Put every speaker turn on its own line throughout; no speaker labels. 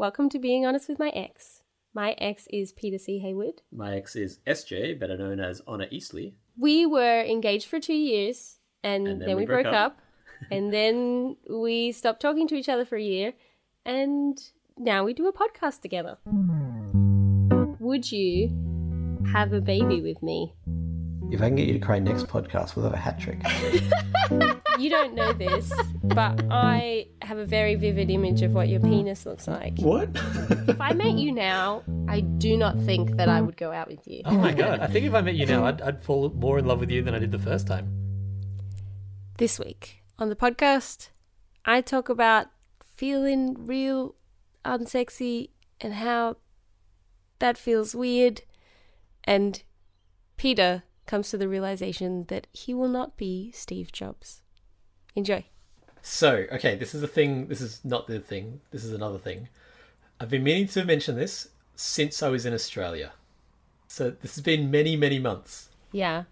Welcome to Being Honest with My Ex. My ex is Peter C. Hayward.
My ex is SJ, better known as Honor Eastley.
We were engaged for two years and, then, we, broke, up. and then we stopped talking to each other for a year and now we do a podcast together. Would you have a baby with me?
If I can get you to cry next podcast, we'll have a hat trick.
You don't know this, but I have a very vivid image of what your penis looks like.
What?
If I met you now, I do not think that I would go out with you.
Oh my god! I think if I met you now, I'd, I'd fall more in love with you than I did the first time.
This week on the podcast, I talk about feeling real unsexy and how that feels weird. And Peter comes to the realization that he will not be Steve Jobs. Enjoy.
So, okay, this is the thing. This is not the thing. This is another thing. I've been meaning to mention this since I was in Australia. So this has been many, many months.
Yeah.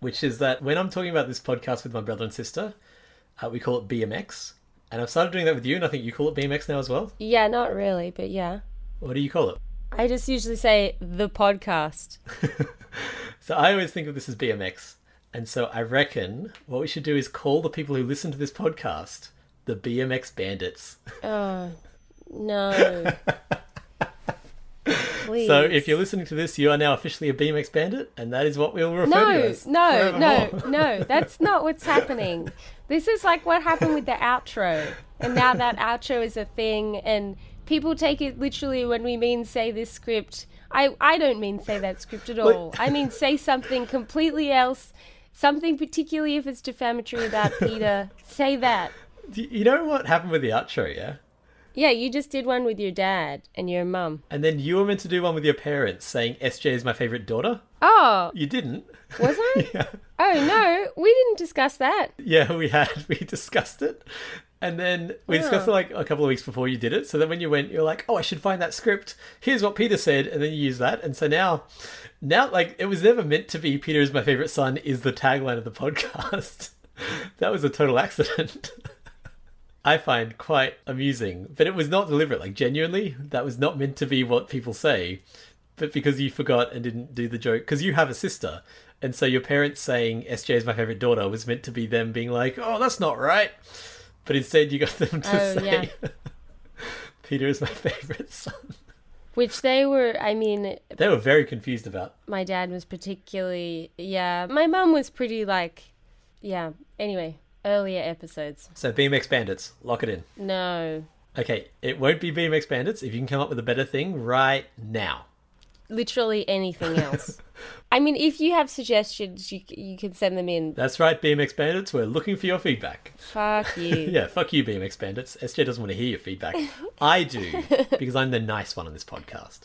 Which is that when I'm talking about this podcast with my brother and sister, uh, we call it BMX, and I've started doing that with you, and I think you call it BMX now as well.
Yeah, not really, but yeah.
What do you call it?
I just usually say the podcast.
So I always think of this as BMX. And so I reckon what we should do is call the people who listen to this podcast the BMX Bandits.
Oh, no. Please.
So if you're listening to this, you are now officially a BMX Bandit, and that is what we'll refer to
No,
as.
no, no,
forevermore.
no. That's not what's happening. This is like what happened with the outro. And now that outro is a thing, and people take it literally when we mean say this script. I, I don't mean say that script at all. I mean say something completely else, something particularly if it's defamatory about Peter. Say that.
You know what happened with the outro, yeah?
Yeah, you just did one with your dad and your mum.
And then you were meant to do one with your parents saying SJ is my favorite daughter.
Oh,
You didn't.
was I?
yeah.
Oh, no, we didn't discuss that.
Yeah, we had. We discussed it. And then we discussed
Oh.
it like a couple of weeks before you did it. So then when you went, you're like, oh, I should find that script. Here's what Peter said. And then you use that. And so now, now, like, it was never meant to be Peter is my favorite son is the tagline of the podcast. that was a total accident. I find quite amusing, but it was not deliberate. Like, genuinely, that was not meant to be what people say. But because you forgot and didn't do the joke, because you have a sister. And so your parents saying SJ is my favorite daughter was meant to be them being like, oh, that's not right. But instead, you got them to
Oh,
say, Peter is my favorite son.
Which they were, I mean,
They were very confused about.
my dad was particularly, yeah. My mum was pretty like, yeah. Anyway, earlier episodes.
So, BMX Bandits, lock it in.
No.
Okay, it won't be BMX Bandits if you can come up with a better thing right now.
Literally anything else. I mean, if you have suggestions, you, you can send them in.
That's right, BMX Bandits, we're looking for your feedback.
Fuck you.
Yeah, fuck you, BMX Bandits. SJ doesn't want to hear your feedback. I do, because I'm the nice one on this podcast.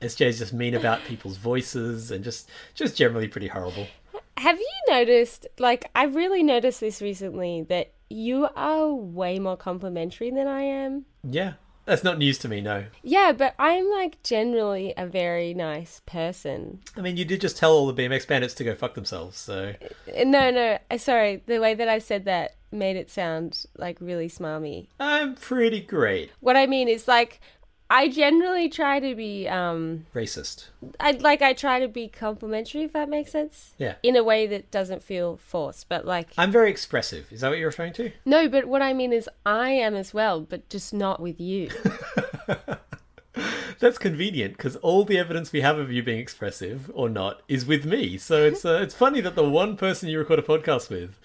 SJ's just mean about people's voices and just just generally pretty horrible.
Have you noticed, like, I've really noticed this recently, that you are way more complimentary than I am?
Yeah, that's not news to me, no.
Yeah, but I'm, like, generally a very nice person.
I mean, you did just tell all the BMX Bandits to go fuck themselves, so.
Uh, No, no, uh, sorry. The way that I said that made it sound, like, really smarmy.
I'm pretty great.
What I mean is, like, I generally try to be, um,
Racist.
I like I try to be complimentary, if that makes sense.
Yeah.
In a way that doesn't feel forced, but like
I'm very expressive. Is that what you're referring to?
no. But what I mean is, I am as well, but just not with you.
That's convenient because all the evidence we have of you being expressive or not is with me. So it's uh, it's funny that the one person you record a podcast with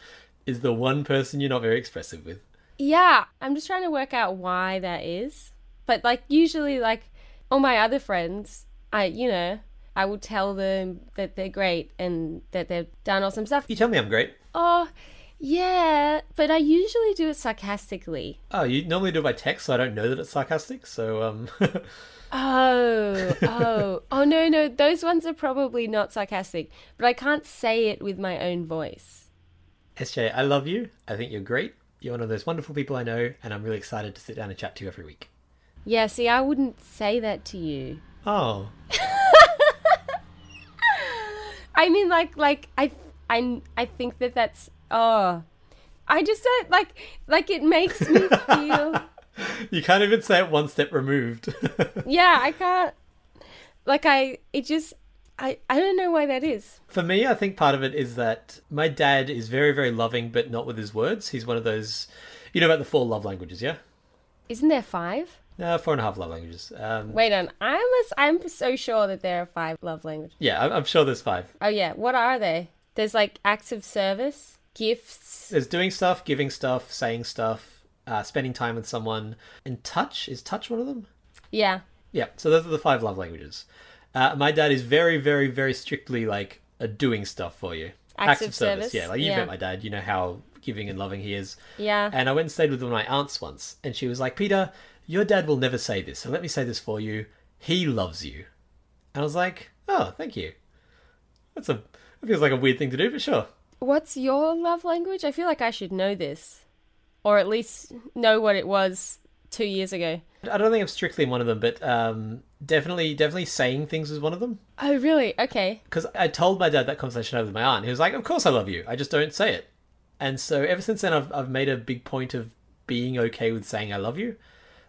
is the one person you're not very expressive with.
yeah, I'm just trying to work out why that is. But like usually, like all my other friends, I you know I will tell them that they're great and that they've done awesome stuff.
You tell me I'm great.
Oh, yeah, but I usually do it sarcastically.
Oh, you normally do it by text, so I don't know that it's sarcastic. So um,
Oh, oh, oh no, no, those ones are probably not sarcastic, but I can't say it with my own voice.
SJ, I love you. I think you're great. You're one of those wonderful people I know, and I'm really excited to sit down and chat to you every week.
Yeah, see, I wouldn't say that to you.
Oh,
I mean, like, like I, I, I think that that's oh, I just don't like, like it makes me feel.
You can't even say it one step removed.
Yeah, I can't. Like I, it just, I, I don't know why that is.
For me, I think part of it is that my dad is very, very loving, but not with his words. He's one of those, you know about the four love languages, yeah?
Isn't there five?
No, four and a half love languages. Um,
Wait on. I'm a, I'm so sure that there are five love languages.
yeah, I'm, I'm sure there's five.
Oh yeah, what are they? There's like acts of service, gifts.
There's doing stuff, giving stuff, saying stuff, uh, spending time with someone, and touch. Is touch one of them?
Yeah.
Yeah, so those are the five love languages. Uh, my dad is very, very, very strictly like a doing stuff for you.
Acts of service,
Yeah, like you've
yeah.
met my dad, you know how giving and loving he is.
Yeah.
And I went and stayed with one of my aunts once, and she was like, Peter, your dad will never say this, so let me say this for you. He loves you. And I was like, oh, thank you. That's a, it feels like a weird thing to do, but sure.
What's your love language? I feel like I should know this, or at least know what it was two years ago.
I don't think I'm strictly one of them, but um, definitely, definitely saying things is one of them.
Oh really? Okay.
because I told my dad that conversation over with my aunt. He was like, "Of course I love you. I just don't say it." And so ever since then, I've I've made a big point of being okay with saying I love you.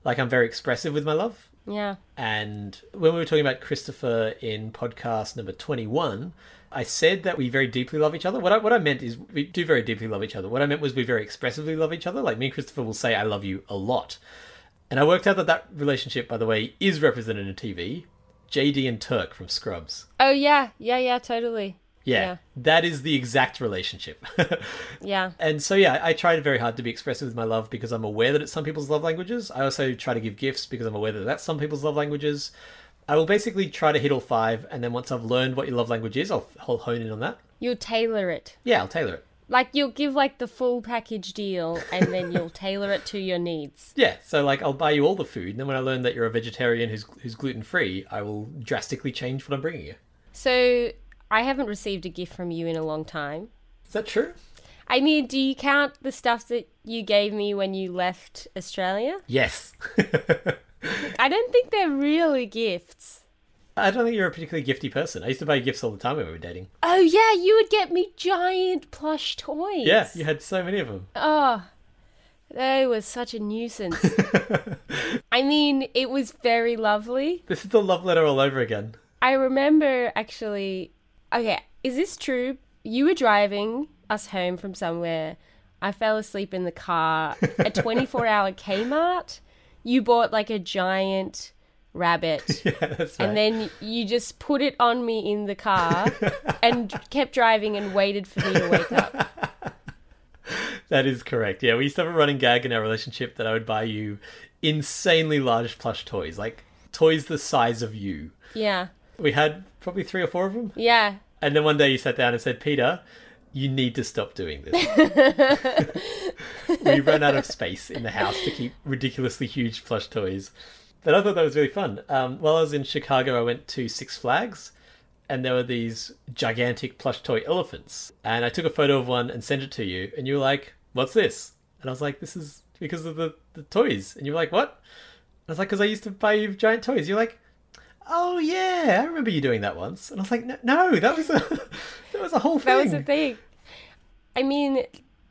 Like I'm very expressive with my love.
Yeah.
And when we were talking about Christopher in podcast number 21, I said that we very deeply love each other. What I, what I meant is we do very deeply love each other. What I meant was we very expressively love each other. Like me and Christopher will say I love you a lot. And I worked out that that relationship, by the way, is represented in TV. JD and Turk from Scrubs.
Oh yeah. Yeah. Yeah. Totally.
Yeah,
Yeah.
that is the exact relationship.
Yeah.
and so, yeah, I tried very hard to be expressive with my love because I'm aware that it's some people's love languages. I also try to give gifts because I'm aware that that's some people's love languages. I will basically try to hit all five, and then once I've learned what your love language is, I'll, I'll hone in on that.
You'll tailor it.
Yeah, I'll tailor it.
Like you'll give like the full package deal, and then you'll tailor it to your needs.
Yeah, so like I'll buy you all the food, and then when I learn that you're a vegetarian who's who's gluten free, I will drastically change what I'm bringing you.
So I haven't received a gift from you in a long time.
Is that true?
I mean, do you count the stuff that you gave me when you left Australia?
Yes.
I don't think they're really gifts.
I don't think you're a particularly gifty person. I used to buy gifts all the time when we were dating.
Oh yeah, you would get me giant plush toys.
Yeah, you had so many of them.
Oh, they were such a nuisance. I mean, it was very lovely.
This is the love letter all over again.
I remember actually. Okay, is this true? You were driving us home from somewhere. I fell asleep in the car. A 24 hour Kmart. You bought like a giant rabbit.
Yeah, that's right.
And then you just put it on me in the car and kept driving and waited for me to wake up.
That is correct. Yeah, we used to have a running gag in our relationship that I would buy you insanely large plush toys, like toys the size of you.
Yeah.
We had probably three or four of them.
Yeah.
And then one day you sat down and said, Peter, you need to stop doing this. we ran out of space in the house to keep ridiculously huge plush toys. But I thought that was really fun. Um, while I was in Chicago, I went to Six Flags, and there were these gigantic plush toy elephants. And I took a photo of one and sent it to you, and you were like, What's this? And I was like, This is because of the, the toys. And you were like, What? I was like, Because I used to buy you giant toys. You're like, Oh yeah, I remember you doing that once. And I was like, No, no that was a that was a whole thing.
That was the thing. I mean,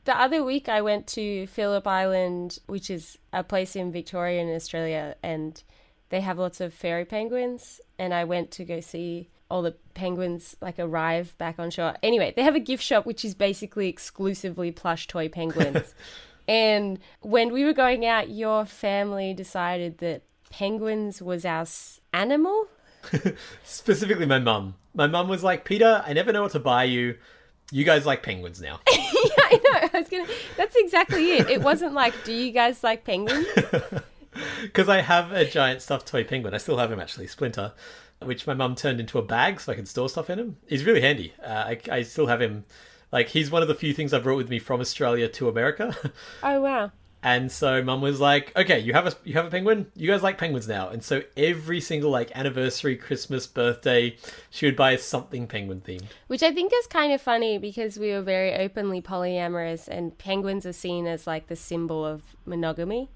the other week I went to Phillip Island, which is a place in Victoria in Australia, and they have lots of fairy penguins. And I went to go see all the penguins like arrive back on shore. Anyway, they have a gift shop which is basically exclusively plush toy penguins. and when we were going out, your family decided that penguins was our animal.
Specifically, my mum. My mum was like, Peter, I never know what to buy you. You guys like penguins now.
yeah, I know. I was gonna. That's exactly it. It wasn't like, do you guys like penguins?
Because I have a giant stuffed toy penguin. I still have him actually, Splinter, which my mum turned into a bag so I can store stuff in him. He's really handy. Uh, I, I still have him. Like, he's one of the few things I brought with me from Australia to America.
Oh wow.
And so mum was like, "Okay, you have a you have a penguin. You guys like penguins now." And so every single like anniversary, Christmas, birthday, she would buy something penguin themed.
Which I think is kind of funny because we were very openly polyamorous, and penguins are seen as like the symbol of monogamy.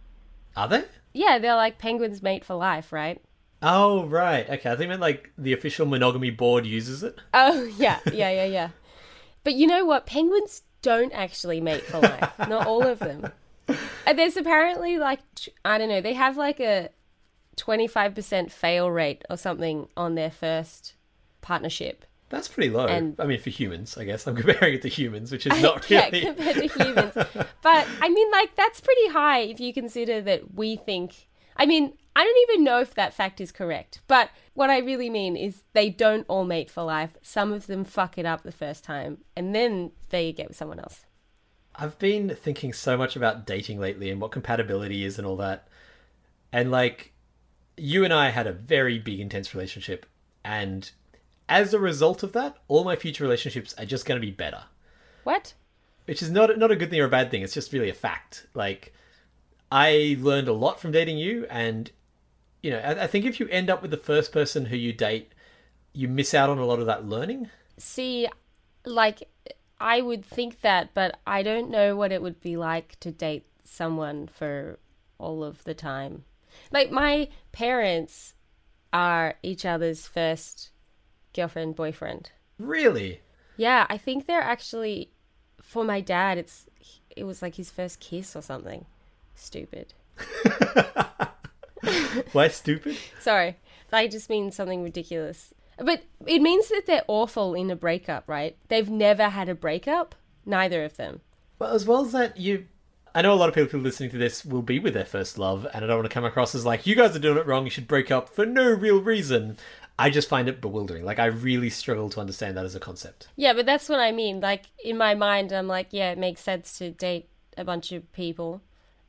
Are they?
Yeah, they're like penguins mate for life, right?
Oh right, okay. I think meant like the official monogamy board uses it.
Oh yeah, yeah, yeah, yeah. But you know what? Penguins don't actually mate for life. Not all of them. And there's apparently like I don't know, they have like a 25% fail rate or something on their first partnership.
That's pretty low.
And-
I mean, for humans, I guess I'm comparing it to humans, which is not
yeah,
really.
compared to humans. but I mean, like that's pretty high if you consider that we think. I mean, I don't even know if that fact is correct. But what I really mean is they don't all mate for life. Some of them fuck it up the first time, and then they get with someone else.
I've been thinking so much about dating lately and what compatibility is and all that. And like, you and I had a very big, intense relationship. And as a result of that, all my future relationships are just going to be better.
What?
Which is not, not a good thing or a bad thing. It's just really a fact. Like, I learned a lot from dating you. And, you know, I, I think if you end up with the first person who you date, you miss out on a lot of that learning.
See, like I would think that, but I don't know what it would be like to date someone for all of the time. Like my parents are each other's first girlfriend boyfriend.
Really?
Yeah, I think they're actually for my dad it's it was like his first kiss or something. Stupid.
Why stupid?
Sorry. I just mean something ridiculous. But it means that they're awful in a breakup, right? They've never had a breakup, neither of them.
Well, as well as that, you. I know a lot of people who are listening to this will be with their first love, and I don't want to come across as like, you guys are doing it wrong, you should break up for no real reason. I just find it bewildering. Like, I really struggle to understand that as a concept.
Yeah, but that's what I mean. Like in my mind, I'm like, yeah, it makes sense to date a bunch of people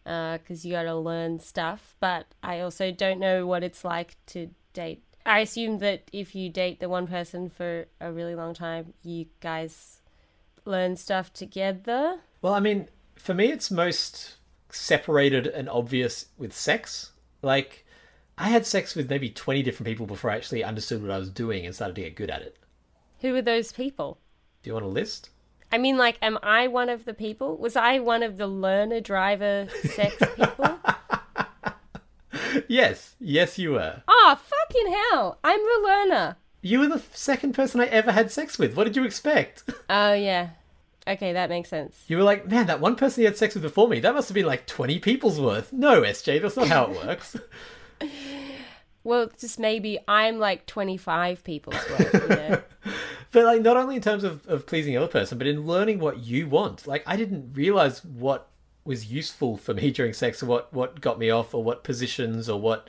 uh, because you got to learn stuff. But I also don't know what it's like to date. I assume that if you date the one person for a really long time, you guys learn stuff together.
Well, I mean, for me, it's most separated and obvious with sex. Like, I had sex with maybe 20 different people before I actually understood what I was doing and started to get good at it.
Who are those people?
Do you want a list?
I mean, like, am I one of the people? Was I one of the learner driver sex people?
yes, yes, you were.
oh, fucking hell. I'm the learner.
You were the second person I ever had sex with. What did you expect?
Oh, yeah. Okay, that makes sense.
You were like, man, that one person you had sex with before me, that must have been like 20 people's worth. No, SJ, that's not how it works.
Well, just maybe I'm like 25 people's worth, you know?
but like, not only in terms of, of pleasing the other person, but in learning what you want. Like, I didn't realize what was useful for me during sex what, what got me off or what positions or what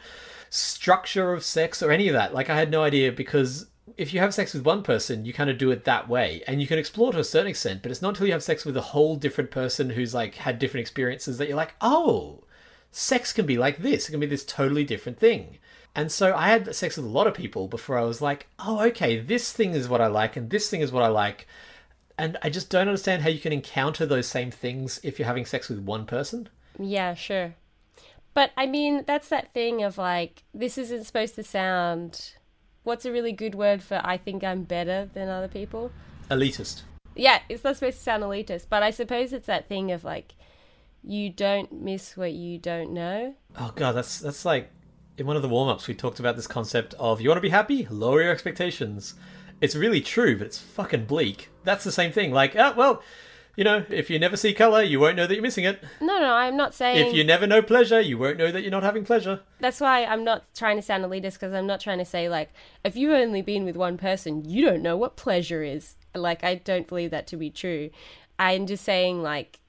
structure of sex or any of that. Like, I had no idea because if you have sex with one person, you kind of do it that way and you can explore to a certain extent, but it's not until you have sex with a whole different person who's like had different experiences that you're like, oh, sex can be like this. It can be this totally different thing. And so I had sex with a lot of people before I was like, oh, okay, this thing is what I like and this thing is what I like. And I just don't understand how you can encounter those same things if you're having sex with one person.
Yeah, sure. But I mean, that's that thing of like, this isn't supposed to sound. What's a really good word for I think I'm better than other people?
Elitist.
Yeah, it's not supposed to sound elitist, but I suppose it's that thing of like, you don't miss what you don't know.
Oh god, that's that's like in one of the warm-ups we talked about this concept of you want to be happy, lower your expectations. It's really true, but it's fucking bleak. That's the same thing. Like, ah, well, you know, if you never see color, you won't know that you're missing it.
No, no, I'm not saying.
If you never know pleasure, you won't know that you're not having pleasure.
That's why I'm not trying to sound elitist because I'm not trying to say like if you've only been with one person, you don't know what pleasure is. Like I don't believe that to be true. I'm just saying like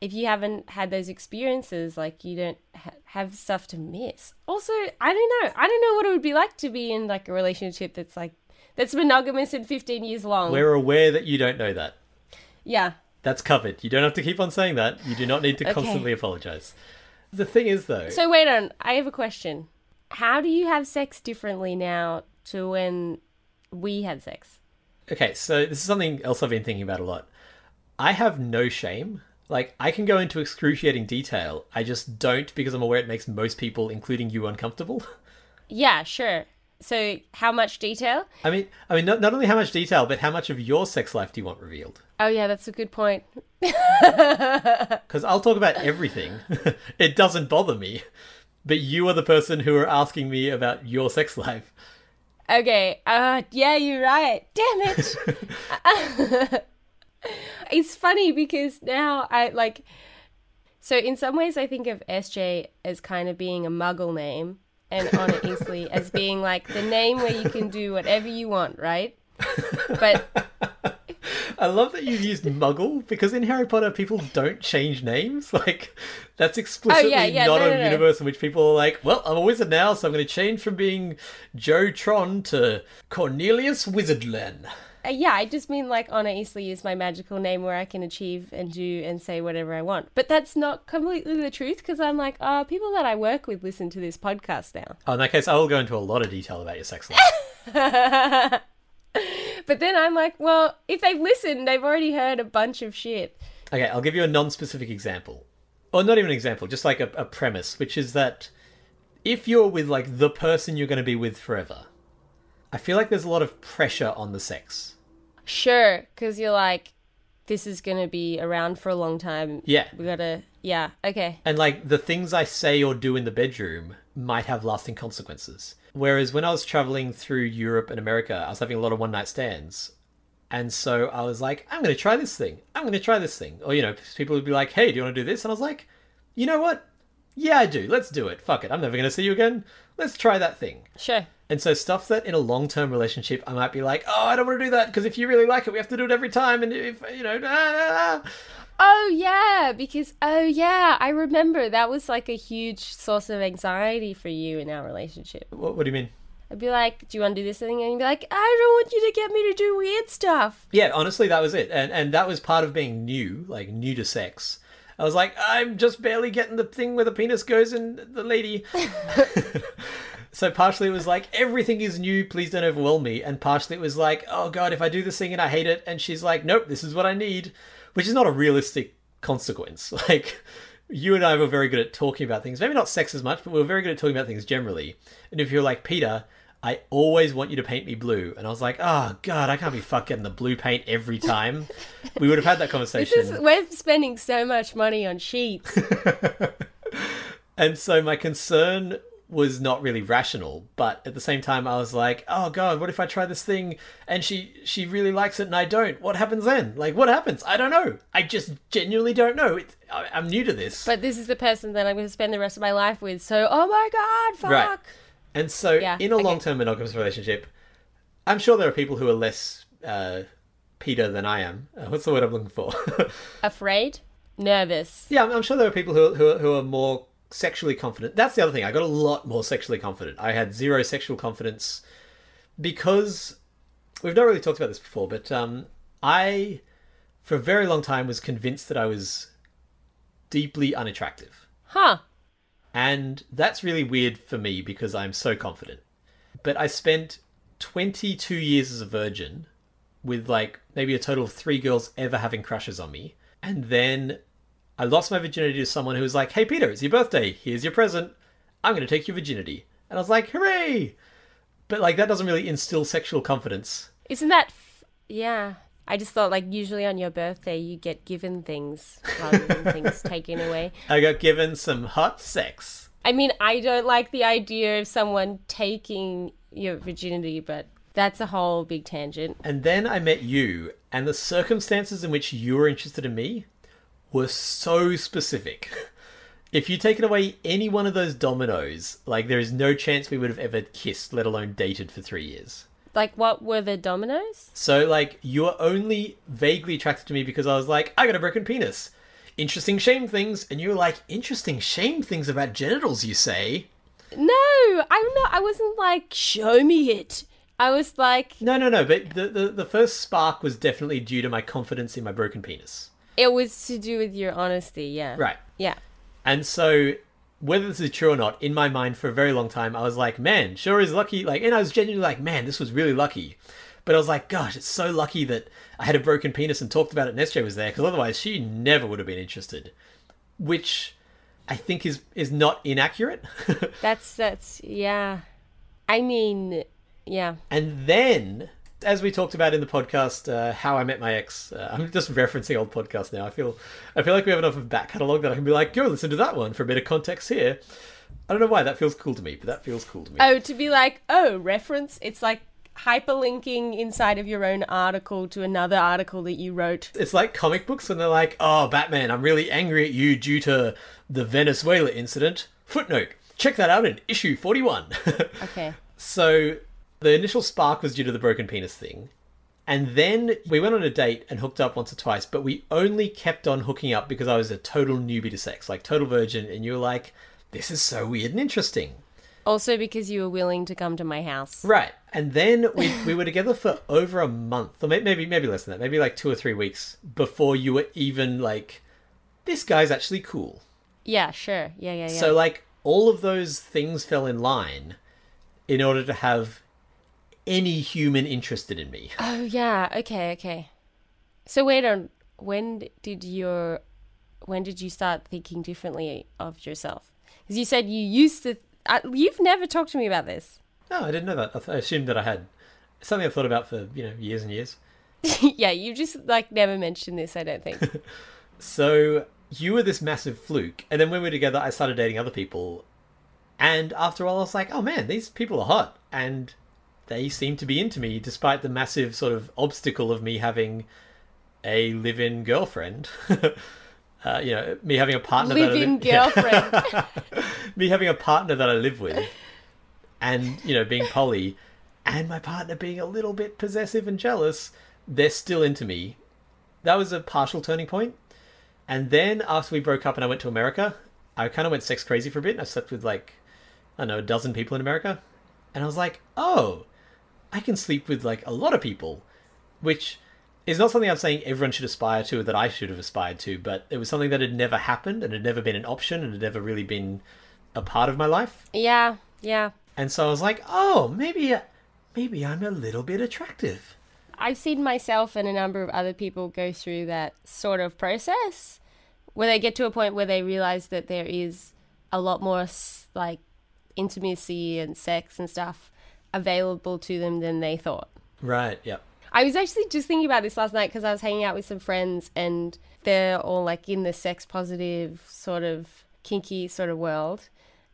if you haven't had those experiences, like you don't ha- have stuff to miss. Also, I don't know. I don't know what it would be like to be in like a relationship that's like that's monogamous and 15 years long.
We're aware that you don't know that.
yeah.
That's covered. You don't have to keep on saying that. You do not need to
Okay.
constantly apologize. The thing is, though,
So wait on. I have a question. How do you have sex differently now to when we had sex?
okay, so this is something else I've been thinking about a lot. I have no shame. Like, I can go into excruciating detail. I just don't because I'm aware it makes most people, including you, uncomfortable.
Yeah, sure. So how much detail?
I mean, I mean, not, not only how much detail, but how much of your sex life do you want revealed?
Oh yeah, that's a good point.
Because I'll talk about everything. it doesn't bother me. But you are the person who are asking me about your sex life.
Okay. Uh yeah, you're right. Damn it. it's funny because now I like So in some ways, I think of SJ as kind of being a Muggle name, and Honor Eastley as being like the name where you can do whatever you want, right? But
I love that you've used Muggle because in Harry Potter people don't change names. Like that's explicitly
Oh, yeah,
not
no,
a
no, no.
universe in which people are like, "Well, I'm a wizard now, so I'm going to change from being Joe Tron to Cornelius Wizardlen."
Uh, yeah, I just mean like Honor Eastley is my magical name where I can achieve and do and say whatever I want. But that's not completely the truth because I'm like, oh, people that I work with listen to this podcast now.
Oh, in that case, I will go into a lot of detail about your sex life.
But then I'm like, well, if they've listened, they've already heard a bunch of shit.
Okay, I'll give you a non-specific example, or not even an example, just like a, a premise, which is that if you're with like the person you're going to be with forever, I feel like there's a lot of pressure on the sex.
Sure, because you're like, this is going to be around for a long time.
Yeah.
We gotta, yeah, okay.
And like the things I say or do in the bedroom might have lasting consequences. Whereas when I was traveling through Europe and America, I was having a lot of one night stands. And so I was like, I'm going to try this thing. I'm going to try this thing. Or, you know, people would be like, hey, do you want to do this? And I was like, you know what? Yeah, I do. Let's do it. Fuck it. I'm never going to see you again. Let's try that thing.
Sure.
And so stuff that in a long-term relationship I might be like, oh, I don't want to do that because if you really like it, we have to do it every time. And if you know, ah, ah, ah.
Oh, yeah, because, oh, yeah, I remember that was like a huge source of anxiety for you in our relationship.
what, what do you mean?
I'd be like, do you want to do this thing? And you'd be like, I don't want you to get me to do weird stuff.
Yeah, honestly, that was it, and and that was part of being new, like new to sex. I was like, I'm just barely getting the thing where the penis goes in the lady. so partially it was like everything is new, please don't overwhelm me, and partially it was like, oh god, if I do this thing and I hate it, and she's like, nope, this is what I need, which is not a realistic consequence. Like. You and I were very good at talking about things. Maybe not sex as much, but we were very good at talking about things generally. And if you're like, Peter, I always want you to paint me blue. And I was like, oh, God, I can't be fuck getting the blue paint every time. we would have had that conversation.
is, we're spending so much money on sheets.
And so my concern was not really rational, but at the same time I was like, "Oh god, what if I try this thing and she she really likes it and I don't? What happens then? Like what happens? I don't know. I just genuinely don't know. It's, I, I'm new to this."
but this is the person that I'm going to spend the rest of my life with. So, oh my God, fuck.
Right. And so
Yeah,
in a
okay.
long-term monogamous relationship, I'm sure there are people who are less uh Peter than I am. Uh, what's the word I'm looking for?
Afraid? Nervous.
Yeah, I'm- I'm sure there are people who are, who who are more sexually confident. That's the other thing. I got a lot more sexually confident. I had zero sexual confidence because we've not really talked about this before, but um, I, for a very long time, was convinced that I was deeply unattractive.
Huh.
And that's really weird for me because I'm so confident. But I spent 22 years as a virgin with like maybe a total of three girls ever having crushes on me. And then I lost my virginity to someone who was like, hey, Peter, it's your birthday. Here's your present. I'm going to take your virginity. And I was like, hooray! But like, that doesn't really instill sexual confidence.
Isn't that. F- yeah. I just thought, like, usually on your birthday, you get given things rather than things taken away.
I got given some hot sex.
I mean, I don't like the idea of someone taking your virginity, but that's a whole big tangent.
And then I met you, and the circumstances in which you were interested in me were so specific. If you'd taken away any one of those dominoes, like there is no chance we would have ever kissed, let alone dated for three years.
Like, what were the dominoes?
So, like, you were only vaguely attracted to me because I was like, I got a broken penis. Interesting shame things. And you were like, interesting shame things about genitals, you say?
No, I'm not. I wasn't like, show me it. I was like,
No, no, no. But the, the, the first spark was definitely due to my confidence in my broken penis.
it was to do with your honesty. Yeah.
Right.
Yeah.
And so, whether this is true or not, in my mind for a very long time, I was like, man, sure is lucky. Like, and I was genuinely like, man, this was really lucky. But I was like, gosh, it's so lucky that I had a broken penis and talked about it and SJ was there, because otherwise she never would have been interested. Which I think is is not inaccurate.
That's that's yeah. I mean, yeah.
and then, as we talked about in the podcast, uh, how I met my ex. Uh, I'm just referencing old podcasts now. I feel I feel like we have enough of back catalogue that I can be like, go listen to that one for a bit of context here. I don't know why that feels cool to me, but that feels cool to me.
Oh, to be like, oh, reference. It's like hyperlinking inside of your own article to another article that you wrote.
It's like comic books when they're like, "Oh, Batman, I'm really angry at you due to the Venezuela incident." Footnote: Check that out in issue 41.
Okay.
so the initial spark was due to the broken penis thing. And then we went on a date and hooked up once or twice, but we only kept on hooking up because I was a total newbie to sex, like total virgin, and you were like, this is so weird and interesting.
Also because you were willing to come to my house.
Right. And then we, we were together for over a month, or maybe maybe less than that, maybe like two or three weeks before you were even like, this guy's actually cool.
Yeah, sure. Yeah, yeah, yeah.
So like all of those things fell in line in order to have any human interested in me.
oh, yeah. Okay, okay. So wait on when did your when did you start thinking differently of yourself? Because you said you used to. Uh, you've never talked to me about this.
No, I didn't know that. I, th- I assumed that I had It's something I've thought about for you know years and years.
yeah, you just like never mentioned this. I don't think.
So you were this massive fluke, and then when we were together, I started dating other people, and after a while, I was like, oh man, these people are hot, and they seem to be into me, despite the massive sort of obstacle of me having a live-in girlfriend. uh, you know, me having a partner. that I
Live-in
live- yeah.
girlfriend.
me having a partner that I live with, and you know, being poly, and my partner being a little bit possessive and jealous, they're still into me. That was a partial turning point. And then after we broke up and I went to America, I kind of went sex crazy for a bit. And I slept with like, I don't know, a dozen people in America. And I was like, oh, I can sleep with like a lot of people, which is not something I'm saying everyone should aspire to or that I should have aspired to, but it was something that had never happened and had never been an option and had never really been a part of my life.
yeah, yeah.
And so I was like, oh, maybe, maybe I'm a little bit attractive.
I've seen myself and a number of other people go through that sort of process where they get to a point where they realize that there is a lot more like intimacy and sex and stuff available to them than they thought.
Right. Yep.
I was actually just thinking about this last night because I was hanging out with some friends and they're all like in the sex positive sort of kinky sort of world.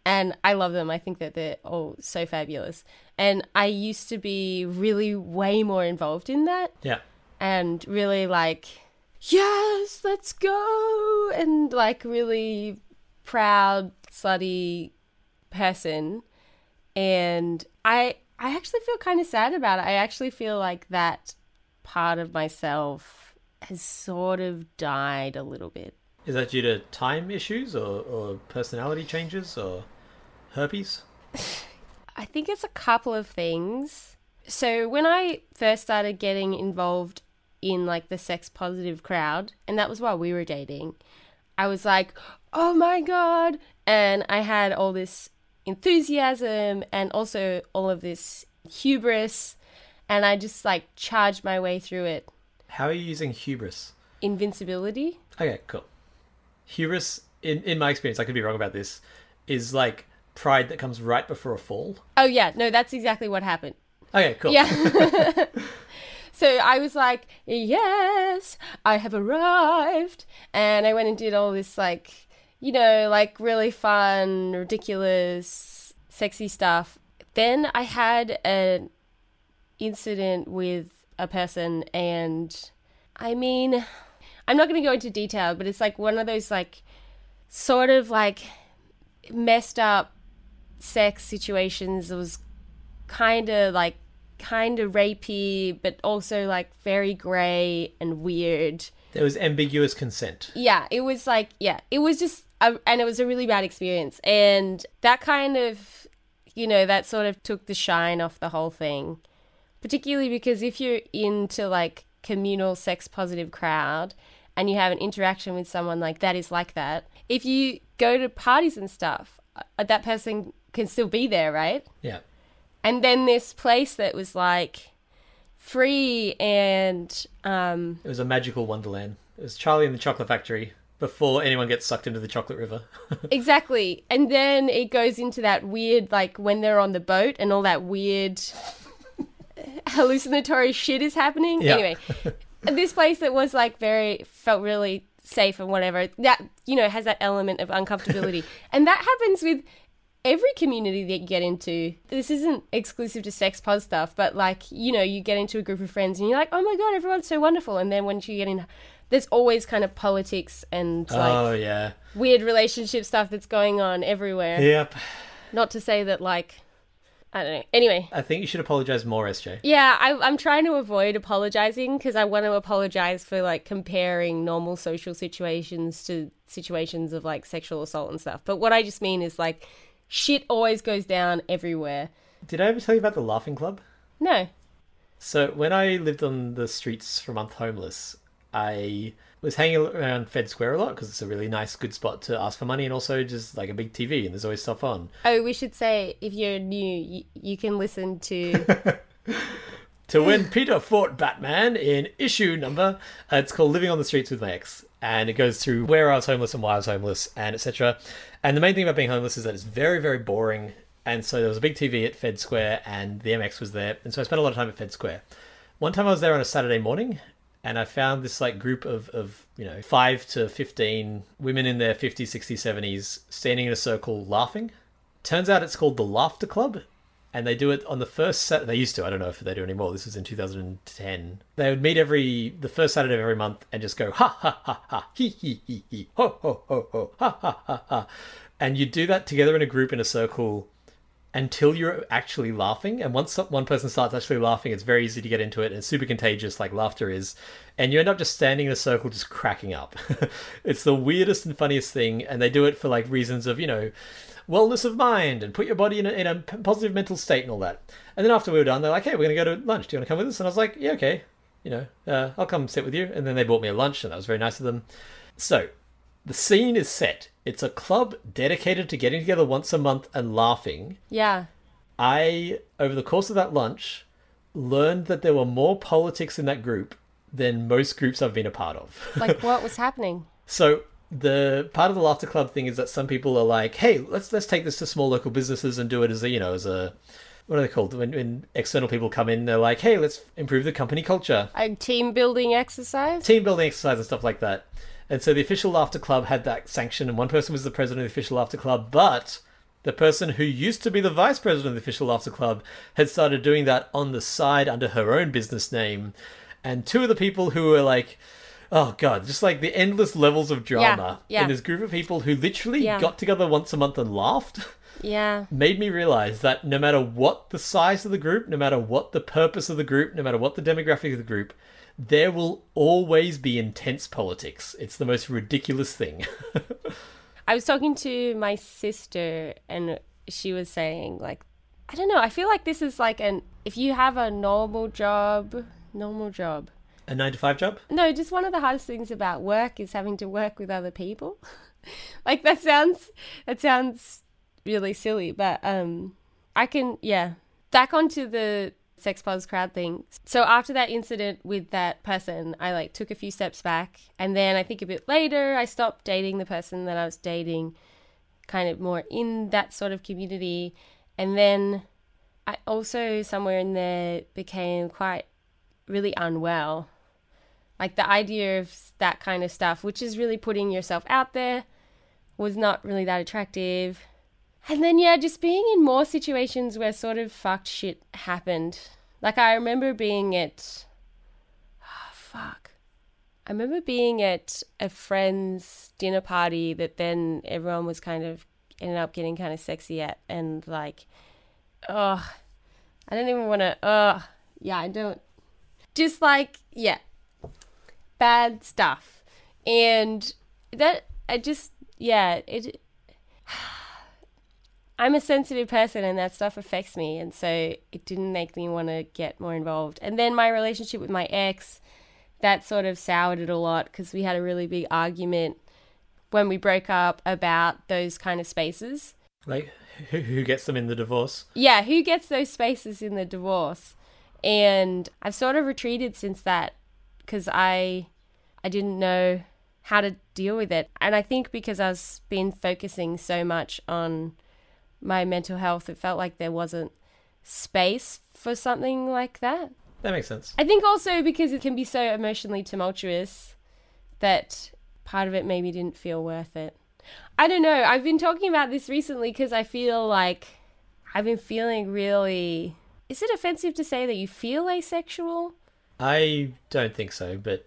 And I love them. I think that they're all so fabulous. And I used to be really way more involved in that
Yeah.
and really like, yes, let's go. And like really proud, slutty person. And I I actually feel kind of sad about it. I actually feel like that part of myself has sort of died a little bit.
Is that due to time issues or, or personality changes or herpes?
I think it's a couple of things. So when I first started getting involved in like the sex positive crowd, and that was while we were dating, I was like, "Oh my god." And I had all this enthusiasm and also all of this hubris, and I just like charged my way through it.
How are you using hubris?
Invincibility?
Okay, cool. Hubris, in, in my experience, I could be wrong about this, is like pride that comes right before a fall.
Oh yeah, no, that's exactly what happened.
Okay, cool.
Yeah. so I was like, yes, I have arrived. And I went and did all this, like, you know, like really fun, ridiculous, sexy stuff. Then I had an incident with a person, and I mean, I'm not going to go into detail, but it's like one of those, like, sort of like messed up sex situations. It was kind of like kind of rapey, but also like very grey and weird.
There was ambiguous consent.
Yeah, it was like yeah, it was just a, and it was a really bad experience, and that kind of you know that sort of took the shine off the whole thing, particularly because if you're into like communal sex positive crowd and you have an interaction with someone like that is like that if you go to parties and stuff uh, that person can still be there right
Yeah.
And then this place that was like free and um
It was a magical wonderland. It was Charlie and the Chocolate Factory before anyone gets sucked into the chocolate river.
exactly and then it goes into that weird like when they're on the boat and all that weird hallucinatory shit is happening
Yeah.
anyway this place that was like very felt really safe and whatever that you know has that element of uncomfortability and that happens with every community that you get into, this isn't exclusive to sex pos stuff, but like, you know, you get into a group of friends and you're like, oh my God, everyone's so wonderful. And then once you get in, there's always kind of politics and oh, like
oh yeah.
weird relationship stuff that's going on everywhere.
Yep.
Not to say that, like, I don't know. Anyway,
I think you should apologize more, SJ.
yeah, I, I'm trying to avoid apologizing because I want to apologize for like comparing normal social situations to situations of like sexual assault and stuff. But what I just mean is like, shit always goes down everywhere.
Did I ever tell you about the Laughing Club?
No.
So when I lived on the streets for a month homeless, I was hanging around Fed Square a lot because it's a really nice, good spot to ask for money and also just like a big TV and there's always stuff on.
Oh, we should say if you're new, you, you can listen to.
To when Peter fought Batman in issue number, uh, it's called Living on the Streets with My Ex, and it goes through where I was homeless and why I was homeless and etc. And the main thing about being homeless is that it's very, very boring. And so there was a big TV at Fed Square, and the MX was there, and so I spent a lot of time at Fed Square. One time I was there on a Saturday morning, and I found this like group of, of you know five to fifteen women in their 50s, 60s, 70s standing in a circle laughing. Turns out it's called the Laughter Club, and they do it on the first Sat. They used to. I don't know if they do anymore. This was in 2010. They would meet every the first Saturday of every month and just go ha ha ha ha he he he he ho ho ho ho ha ha ha ha, and you do that together in a group in a circle until you're actually laughing. And once one person starts actually laughing, it's very easy to get into it and super contagious, like laughter is. And you end up just standing in a circle, just cracking up. it's the weirdest and funniest thing. And they do it for like reasons of, you know, wellness of mind and put your body in a, in a positive mental state and all that. And then after we were done, they're like, hey, we're going to go to lunch. Do you want to come with us? And I was like, yeah, okay. You know, uh, I'll come sit with you. And then they bought me a lunch and that was very nice of them. So the scene is set. It's a club dedicated to getting together once a month and laughing.
yeah.
I, over the course of that lunch, learned that there were more politics in that group than most groups I've been a part of.
Like, what was happening?
so the part of the laughter club thing is that some people are like, "Hey, let's let's take this to small local businesses and do it as a you know as a what are they called when, when external people come in? They're like, "Hey, let's improve the company culture."
A team building exercise?
team building exercise and stuff like that. And so the official laughter club had that sanction, and one person was the president of the official laughter club, but the person who used to be the vice president of the official laughter club had started doing that on the side under her own business name. And two of the people who were like, oh god, just like the endless levels of drama
yeah.
in this group of people who literally
Yeah.
got together once a month and laughed.
Yeah.
made me realize that no matter what the size of the group, no matter what the purpose of the group, no matter what the demographic of the group, there will always be intense politics. It's the most ridiculous thing.
I was talking to my sister and she was saying like I don't know, I feel like this is like an if you have a normal job, normal job.
A nine to five job?
No, just one of the hardest things about work is having to work with other people. like that sounds that sounds really silly, but um I can yeah. Back onto the sex pos crowd thing. So after that incident with that person, I like took a few steps back and then I think a bit later I stopped dating the person that I was dating kind of more in that sort of community and then I also somewhere in there became quite really unwell like the idea of that kind of stuff, which is really putting yourself out there, was not really that attractive. And then, yeah, just being in more situations where sort of fucked shit happened. Like, I remember being at. Oh, fuck. I remember being at a friend's dinner party that then everyone was kind of ended up getting kind of sexy at. And, like, oh, I don't even want to. Oh, yeah, I don't. Just like, yeah, bad stuff. And that i just yeah it i'm a sensitive person and that stuff affects me. And so it didn't make me want to get more involved. And then my relationship with my ex that sort of soured it a lot because we had a really big argument when we broke up about those kind of spaces.
Like, who, who gets them in the divorce?
yeah, who gets those spaces in the divorce? And I've sort of retreated since that because I I didn't know how to deal with it. And I think because I was been focusing so much on my mental health, it felt like there wasn't space for something like that.
That makes sense.
I think also because it can be so emotionally tumultuous that part of it maybe didn't feel worth it. I don't know. I've been talking about this recently because I feel like I've been feeling really. Is it offensive to say that you feel asexual?
I don't think so, but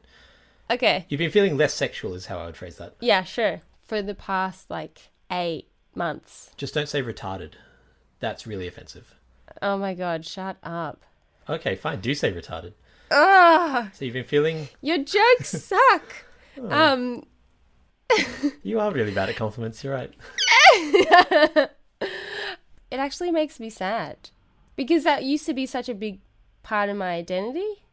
Okay.
you've been feeling less sexual, is how I would phrase that.
Yeah, sure. For the past like eight months.
Just don't say retarded. That's really offensive.
Oh my god, shut up.
Okay, fine. Do say retarded.
Ugh,
So you've been feeling.
your jokes suck. Um,
You are really bad at compliments. You're right.
it actually makes me sad because that used to be such a big part of my identity.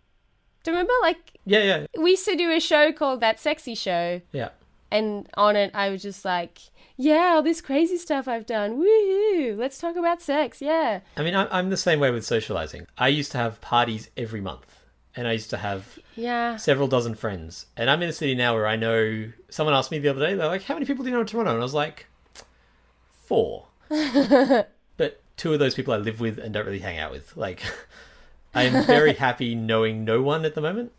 Do you remember? Like,
Yeah, yeah,
we used to do a show called That Sexy Show,
yeah.
and on it, I was just like, yeah, all this crazy stuff I've done. Woohoo! Let's talk about sex. Yeah.
I mean, I'm, I'm the same way with socializing. I used to have parties every month, and I used to have
Yeah.
several dozen friends. And I'm in a city now where I know. Someone asked me the other day, they're like, "How many people do you know in Toronto?" And I was like, four. but two of those people I live with and don't really hang out with. Like, I am very happy knowing no one at the moment.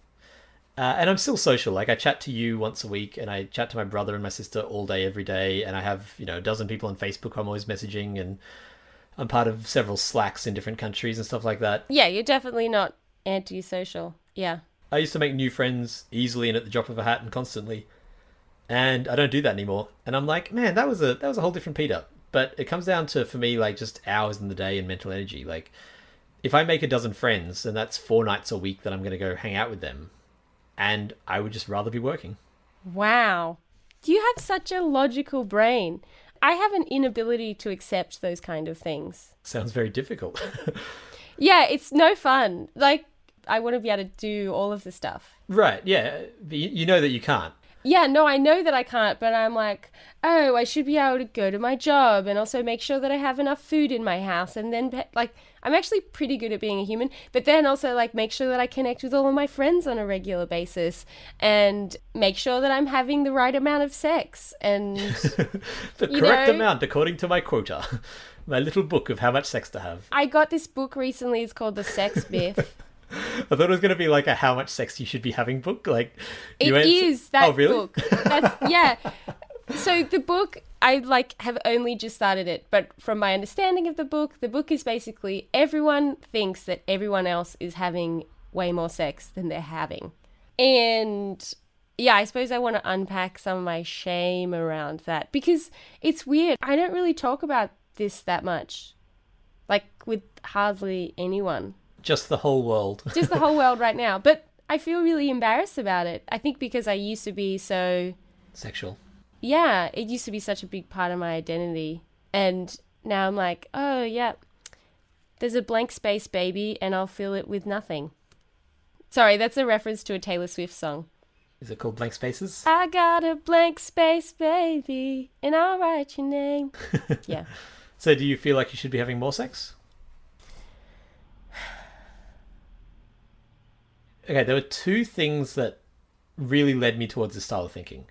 Uh, and I'm still social. Like I chat to you once a week, and I chat to my brother and my sister all day, every day. And I have you know a dozen people on Facebook I'm always messaging, and I'm part of several Slacks in different countries and stuff like that.
Yeah, you're definitely not antisocial. Yeah.
I used to make new friends easily and at the drop of a hat and constantly, and I don't do that anymore. And I'm like, man, that was a that was a whole different Peter. But it comes down to for me like just hours in the day and mental energy. Like, if I make a dozen friends, and that's four nights a week that I'm going to go hang out with them, and I would just rather be working.
Wow. You have such a logical brain. I have an inability to accept those kind of things.
Sounds very difficult.
Yeah, it's no fun. Like, I want to be able to do all of the stuff.
right? Yeah, you know that you can't.
Yeah, no, I know that I can't, but I'm like, oh, I should be able to go to my job and also make sure that I have enough food in my house. And then, like, I'm actually pretty good at being a human, but then also, like, make sure that I connect with all of my friends on a regular basis and make sure that I'm having the right amount of sex. And
The correct
know-
amount according to my quota, my little book of how much sex to have.
I got this book recently, it's called The Sex Myth.
I thought it was going to be like a how much sex you should be having book. Like
It
answer-
is that
oh, really?
book. That's yeah. So the book I like have only just started it, but from my understanding of the book, the book is basically everyone thinks that everyone else is having way more sex than they're having. And yeah, I suppose I want to unpack some of my shame around that because it's weird. I don't really talk about this that much. Like with hardly anyone
Just the whole world.
just the whole world right now. But I feel really embarrassed about it. I think because I used to be so
Sexual.
yeah, it used to be such a big part of my identity. And now I'm like, oh yeah, there's a blank space, baby, and I'll fill it with nothing. Sorry, that's a reference to a Taylor Swift song.
Is it called Blank Spaces?
I got a blank space, baby, and I'll write your name. yeah.
So do you feel like you should be having more sex? Okay, there were two things that really led me towards this style of thinking.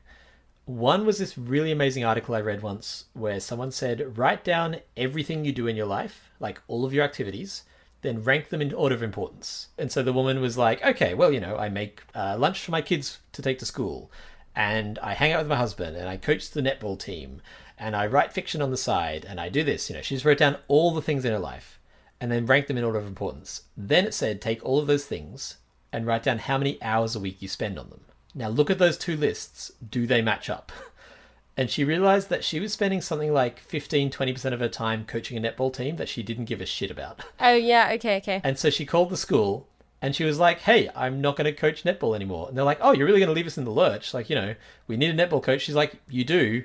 One was this really amazing article I read once where someone said, write down everything you do in your life, like all of your activities, then rank them in order of importance. And so the woman was like, okay, well, you know, I make uh, lunch for my kids to take to school, and I hang out with my husband, and I coach the netball team, and I write fiction on the side, and I do this. You know, she just wrote down all the things in her life and then rank them in order of importance. Then it said, take all of those things and write down how many hours a week you spend on them. Now look at those two lists. Do they match up? And she realized that she was spending something like 15 20% of her time coaching a netball team that she didn't give a shit about.
Oh yeah, okay, okay.
And so she called the school and she was like, hey, I'm not going to coach netball anymore. And they're like, oh, you're really going to leave us in the lurch? Like, you know, we need a netball coach. She's like, you do.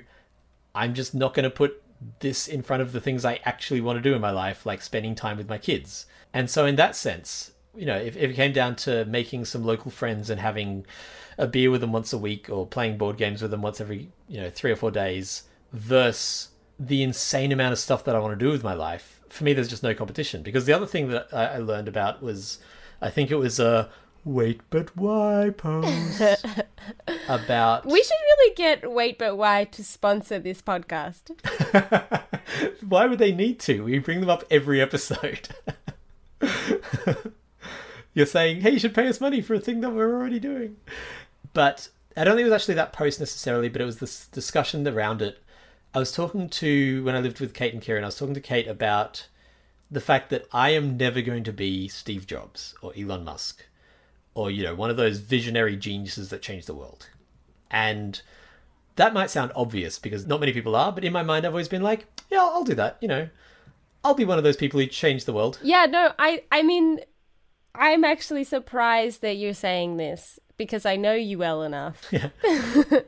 I'm just not going to put this in front of the things I actually want to do in my life, like spending time with my kids. And so, in that sense, you know, if, if it came down to making some local friends and having a beer with them once a week or playing board games with them once every, you know, three or four days versus the insane amount of stuff that I want to do with my life, for me, there's just no competition. Because the other thing that I, I learned about was, I think it was a wait but why post about
We should really get Wait But Why to sponsor this podcast.
Why would they need to? We bring them up every episode. You're saying, hey, you should pay us money for a thing that we're already doing. But I don't think it was actually that post necessarily, but it was this discussion around it I was talking to when I lived with Kate and Kieran. I was talking to Kate about the fact that I am never going to be Steve Jobs or Elon Musk or you know one of those visionary geniuses that change the world. And that might sound obvious because not many people are, but in my mind I've always been like, yeah, I'll do that, you know. I'll be one of those people who change the world.
Yeah, no, I I mean I'm actually surprised that you're saying this because I know you well enough
Yeah.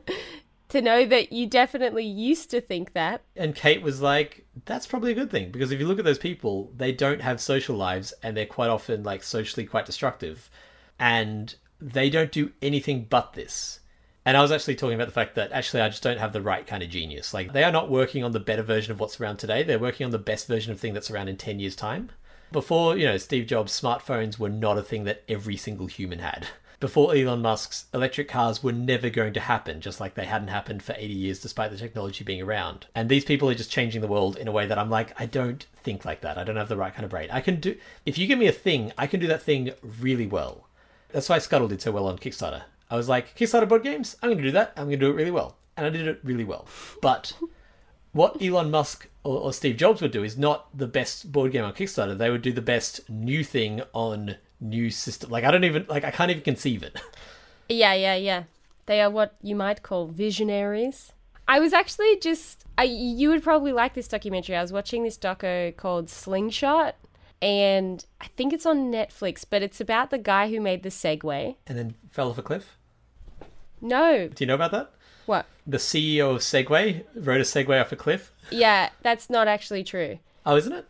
to know that you definitely used to think that.
And Kate was like, that's probably a good thing because if you look at those people, they don't have social lives and they're quite often like socially quite destructive and they don't do anything but this. And I was actually talking about the fact that actually I just don't have the right kind of genius. Like they are not working on the better version of what's around today. They're working on the best version of thing that's around in 10 years time. Before, you know, Steve Jobs, smartphones were not a thing that every single human had. Before Elon Musk's electric cars were never going to happen, just like they hadn't happened for 80 years despite the technology being around. And these people are just changing the world in a way that I'm like, I don't think like that. I don't have the right kind of brain. I can do, if you give me a thing, I can do that thing really well. That's why Scuttle did so well on Kickstarter. I was like, Kickstarter board games? I'm going to do that. I'm going to do it really well. And I did it really well. But what Elon Musk or, or Steve Jobs would do is not the best board game on Kickstarter. They would do the best new thing on new system. Like I don't even like I can't even conceive it.
Yeah, yeah, yeah. They are what you might call visionaries. I was actually just I you would probably like this documentary. I was watching this doco called Slingshot and I think it's on Netflix, but it's about the guy who made the Segway.
And then fell off a cliff.
No.
Do you know about that?
What?
The CEO of Segway rode a Segway off a cliff.
Yeah, that's not actually true.
Oh, isn't it?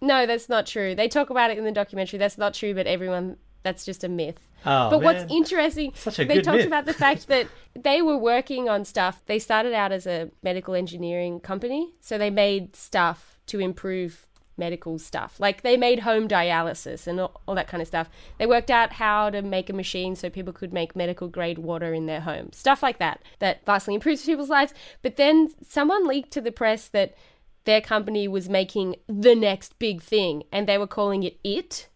No, that's not true. They talk about it in the documentary. That's not true, but everyone that's just a myth.
Oh,
but
man.
what's interesting,
Such a
they talked
myth.
about the fact that they were working on stuff. They started out as a medical engineering company, so they made stuff to improve medical stuff. Like they made home dialysis and all, all that kind of stuff. They worked out how to make a machine so people could make medical grade water in their home. Stuff like that that vastly improves people's lives. But then someone leaked to the press that their company was making the next big thing and they were calling it it.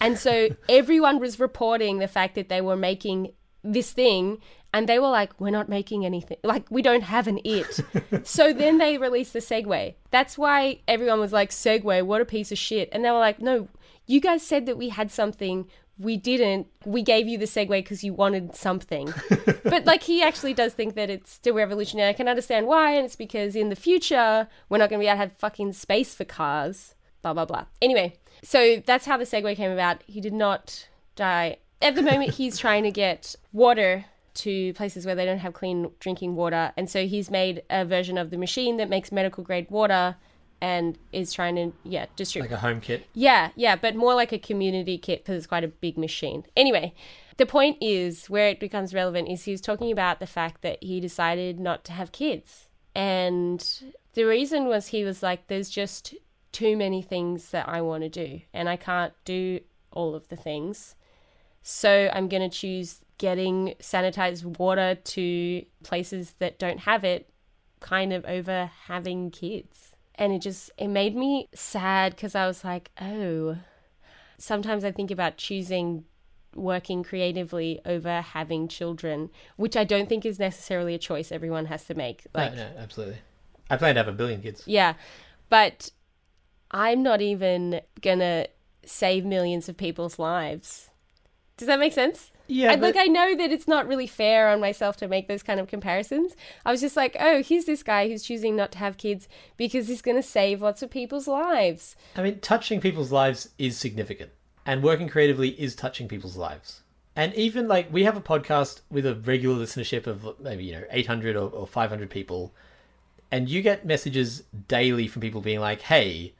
And so everyone was reporting the fact that they were making this thing and they were like, we're not making anything. Like, we don't have an it. so then they released the Segway. That's why everyone was like, Segway, what a piece of shit. And they were like, no, you guys said that we had something. We didn't. We gave you the Segway because you wanted something. but like, he actually does think that it's still revolutionary. I can understand why. And it's because in the future, we're not going to be able to have fucking space for cars. Blah, blah, blah. Anyway, so that's how the Segway came about. He did not die. At the moment, he's trying to get water to places where they don't have clean drinking water. And so he's made a version of the machine that makes medical grade water and is trying to, yeah, distribute.
Like a home kit.
Yeah, yeah, but more like a community kit because it's quite a big machine. Anyway, the point is where it becomes relevant is he was talking about the fact that he decided not to have kids. And the reason was he was like, there's just too many things that I want to do, and I can't do all of the things. So I'm going to choose getting sanitized water to places that don't have it kind of over having kids. And it just it made me sad cuz I was like, "Oh, sometimes I think about choosing working creatively over having children, which I don't think is necessarily a choice everyone has to make. Like
no, no, absolutely. I plan to have a billion kids.
yeah, but I'm not even gonna save millions of people's lives. Does that make sense?
Yeah,
I,
but-
look, I know that it's not really fair on myself to make those kind of comparisons. I was just like, oh, here's this guy who's choosing not to have kids because he's going to save lots of people's lives.
I mean, touching people's lives is significant, and working creatively is touching people's lives. And even like we have a podcast with a regular listenership of maybe you know 800 or, or 500 people, and you get messages daily from people being like, "Hey,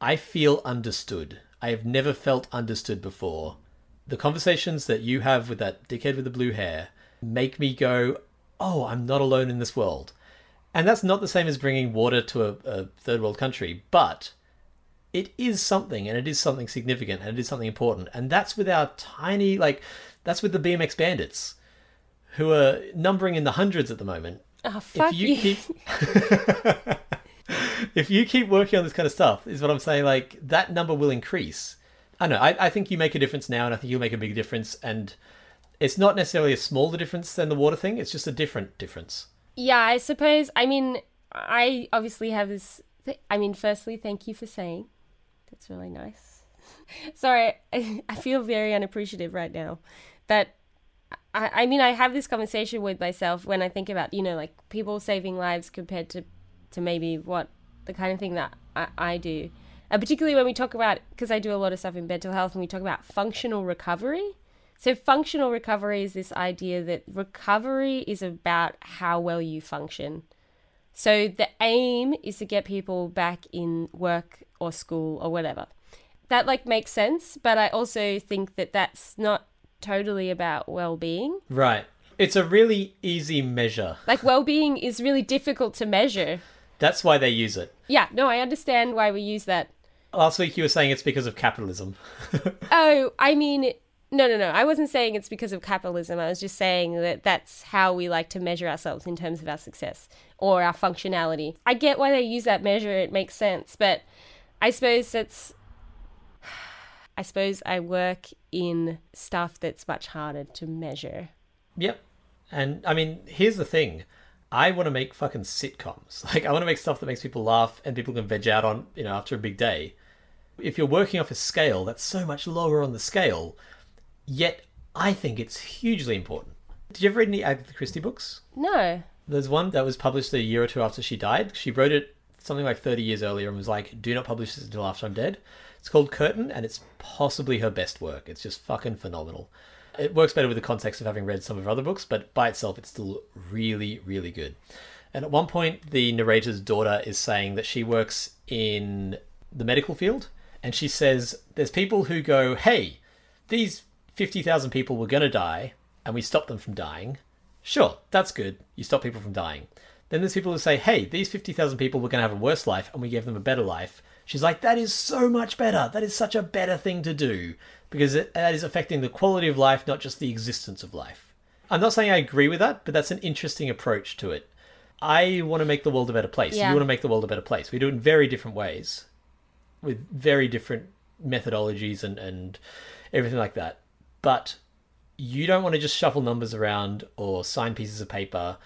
I feel understood. I have never felt understood before. The conversations that you have with that dickhead with the blue hair make me go, oh, I'm not alone in this world." And that's not the same as bringing water to a, a third world country, but it is something and it is something significant and it is something important and that's with our tiny like that's with the bmx bandits who are numbering in the hundreds at the moment
Oh, fuck
if you,
you.
keep if you keep working on this kind of stuff is what i'm saying like that number will increase i know I, I think you make a difference now and i think you'll make a big difference and it's not necessarily a smaller difference than the water thing it's just a different difference
Yeah, I suppose. I mean, I obviously have this. Th- I mean, firstly, thank you for saying. That's really nice. Sorry, I, I feel very unappreciative right now. That I, I mean, I have this conversation with myself when I think about you know like people saving lives compared to to maybe what the kind of thing that I, I do, and particularly when we talk about because I do a lot of stuff in mental health and we talk about functional recovery. So functional recovery is this idea that recovery is about how well you function. So the aim is to get people back in work or school or whatever. That like makes sense, but I also think that that's not totally about well-being.
Right. It's a really easy measure.
Like well-being is really difficult to measure.
That's why they use it.
Yeah, no, I understand why we use that.
Last week you were saying it's because of capitalism.
Oh, I mean, no, no, no. I wasn't saying it's because of capitalism. I was just saying that that's how we like to measure ourselves in terms of our success or our functionality. I get why they use that measure. It makes sense, but I suppose that's I suppose I work in stuff that's much harder to measure.
Yep. And I mean, here's the thing. I want to make fucking sitcoms. Like I want to make stuff that makes people laugh and people can veg out on, you know, after a big day. If you're working off a scale that's so much lower on the scale, yet I think it's hugely important. Did you ever read any Agatha Christie books?
No.
There's one that was published a year or two after she died. She wrote it something like 30 years earlier and was like, do not publish this until after I'm dead. It's called Curtain, and it's possibly her best work. It's just fucking phenomenal. It works better with the context of having read some of her other books, but by itself, it's still really, really good. And at one point, the narrator's daughter is saying that she works in the medical field, and she says, There's people who go, Hey, these 50,000 people were going to die, and we stopped them from dying. Sure, that's good. You stop people from dying. Then there's people who say, hey, these 50,000 people were going to have a worse life and we gave them a better life. She's like, that is so much better. That is such a better thing to do because it, that is affecting the quality of life, not just the existence of life. I'm not saying I agree with that, but that's an interesting approach to it. I want to make the world a better place.
Yeah.
You want to make the world a better place. We do it in very different ways with very different methodologies and, and everything like that. But you don't want to just shuffle numbers around or sign pieces of paper.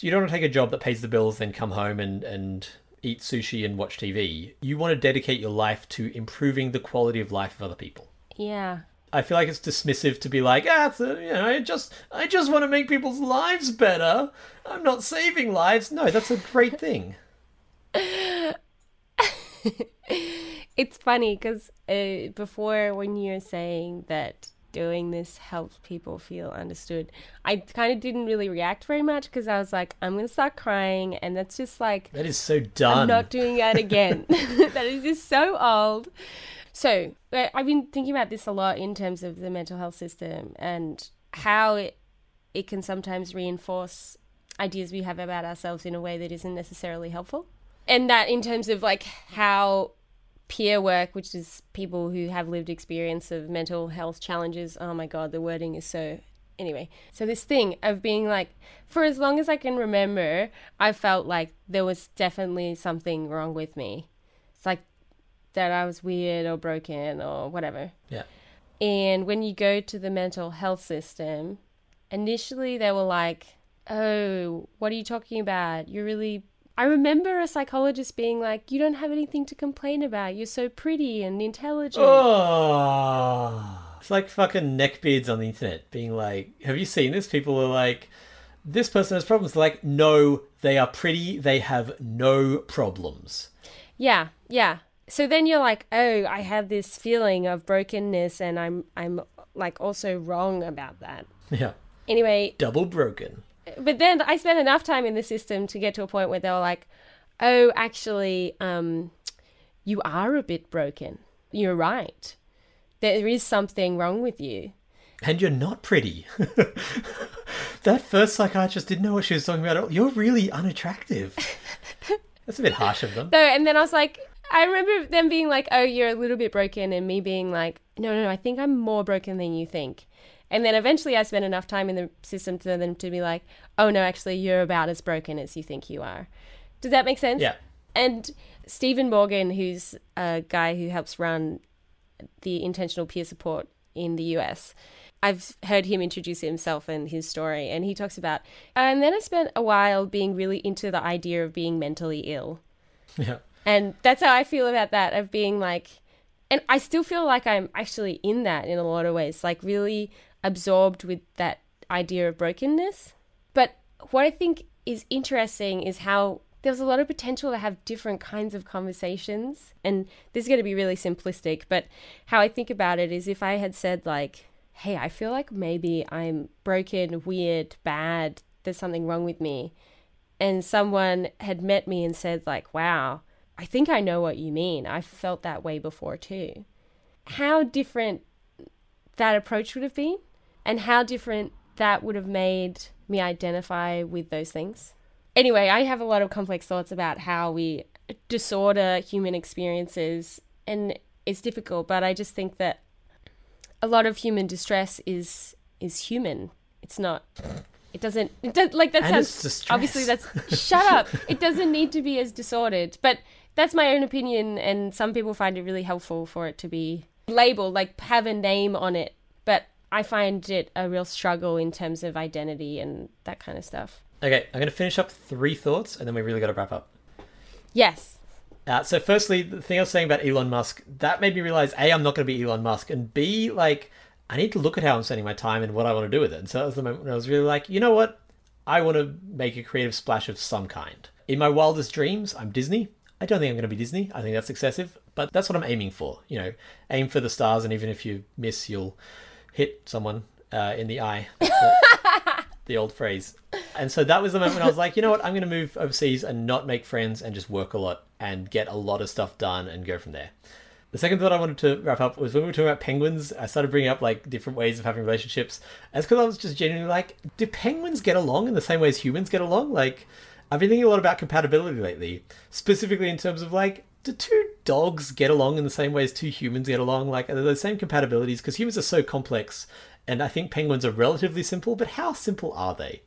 You don't want to take a job that pays the bills, then come home and, and eat sushi and watch TV. You want to dedicate your life to improving the quality of life of other people.
Yeah.
I feel like it's dismissive to be like, ah, it's a, you know, I just, I just want to make people's lives better. I'm not saving lives. No, that's a great thing.
It's funny because uh, before when you were saying that doing this helps people feel understood, I kind of didn't really react very much because I was like, I'm going to start crying. And that's just like,
That is so done.
I'm not doing that again. that is just so old. So uh, I've been thinking about this a lot in terms of the mental health system and how it it can sometimes reinforce ideas we have about ourselves in a way that isn't necessarily helpful. And that in terms of like how peer work, which is people who have lived experience of mental health challenges. Oh my god, the wording is so anyway. So this thing of being like for as long as I can remember, I felt like there was definitely something wrong with me. It's like that I was weird or broken or whatever.
Yeah.
And when you go to the mental health system, initially they were like, "Oh, what are you talking about? You're really I remember a psychologist being like, "You don't have anything to complain about. You're so pretty and intelligent."
Oh, it's like fucking neckbeards on the internet being like, "Have you seen this?" People are like, "This person has problems." They're like, "No, they are pretty. They have no problems."
Yeah, yeah. So then you're like, "Oh, I have this feeling of brokenness and I'm I'm like also wrong about that."
Yeah,
Anyway,
double broken.
But then I spent enough time in the system to get to a point where they were like, "Oh, actually, um, you are a bit broken. You're right. There is something wrong with you."
And you're not pretty. that first psychiatrist didn't know what she was talking about. at all. You're really unattractive. That's a bit harsh of them.
No, and then I was like, I remember them being like, "Oh, you're a little bit broken," and me being like, "No, no, no, I think I'm more broken than you think." And then eventually, I spent enough time in the system for them to be like, "Oh no, actually, you're about as broken as you think you are." Does that make sense?
Yeah.
And Stephen Morgan, who's a guy who helps run the intentional peer support in the US. I've heard him introduce himself and his story, and he talks about. And then I spent a while being really into the idea of being mentally ill.
Yeah.
And that's how I feel about that of being like, and I still feel like I'm actually in that in a lot of ways, like really absorbed with that idea of brokenness. But what I think is interesting is how there's a lot of potential to have different kinds of conversations. And this is going to be really simplistic, but how I think about it is if I had said, like, hey, I feel like maybe I'm broken, weird, bad, there's something wrong with me. And someone had met me and said, like, wow, I think I know what you mean. I felt that way before too. How different that approach would have been, and how different that would have made me identify with those things. Anyway, I have a lot of complex thoughts about how we disorder human experiences, and it's difficult, but I just think that a lot of human distress is is human. It's not. It doesn't. It does like that
And
sounds. Obviously, that's shut up. It doesn't need to be as disordered, but that's my own opinion, and some people find it really helpful for it to be labeled, like have a name on it. But I find it a real struggle in terms of identity and that kind of stuff.
Okay, I'm going to finish up three thoughts, and then we really got to wrap up.
Yes.
Uh, so, firstly, the thing I was saying about Elon Musk, that made me realize A, I'm not going to be Elon Musk, and B, like, I need to look at how I'm spending my time and what I want to do with it. And so that was the moment when I was really like, you know what? I want to make a creative splash of some kind. In my wildest dreams, I'm Disney. I don't think I'm going to be Disney. I think that's excessive, but that's what I'm aiming for. You know, aim for the stars, and even if you miss, you'll hit someone uh, in the eye. the old phrase. And so that was the moment when I was like, you know what, I'm going to move overseas and not make friends and just work a lot and get a lot of stuff done and go from there. The second thought I wanted to wrap up was when we were talking about penguins, I started bringing up like different ways of having relationships. That's because I was just genuinely like, do penguins get along in the same way as humans get along? Like, I've been thinking a lot about compatibility lately, specifically in terms of like, do two dogs get along in the same way as two humans get along? Like, are they the same compatibilities? Because humans are so complex, and I think penguins are relatively simple, but how simple are they?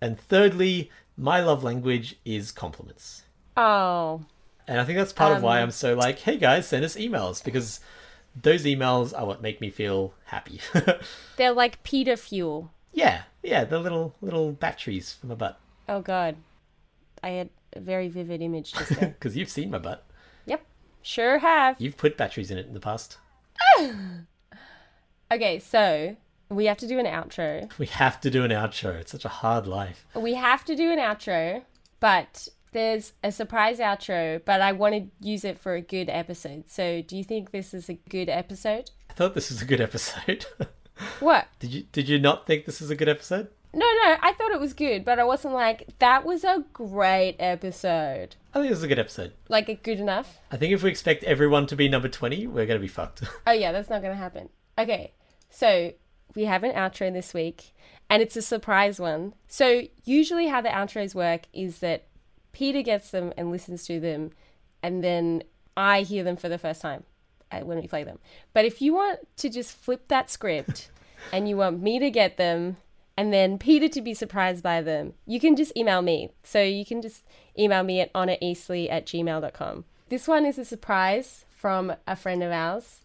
And thirdly, my love language is compliments.
Oh.
And I think that's part of why
Um,
I'm so like, hey guys, send us emails because those emails are what make me feel happy.
They're like Peter fuel.
yeah, yeah, the little little batteries for my butt.
Oh god. I had a very vivid image just there.
Because you've seen my butt.
yep. Sure have.
You've put batteries in it in the past.
Okay, so we have to do an outro.
We have to do an outro. It's such a hard life.
We have to do an outro, but there's a surprise outro, but I want to use it for a good episode. So, do you think this is a good episode?
I thought this was a good episode.
What?
did you did you not think this was a good episode?
No, no, I thought it was good, but I wasn't like, that was a great episode.
I think it was a good episode.
Like, a good enough?
I think if we expect everyone to be number twenty, we're gonna be fucked.
Oh, yeah, that's not going to happen. Okay, so we have an outro this week, and it's a surprise one. So, usually, how the outros work is that Peter gets them and listens to them, and then I hear them for the first time uh, when we play them. But if you want to just flip that script and you want me to get them and then Peter to be surprised by them, you can just email me. So you can just email me at honoreastley at gmail.com. This one is a surprise from a friend of ours.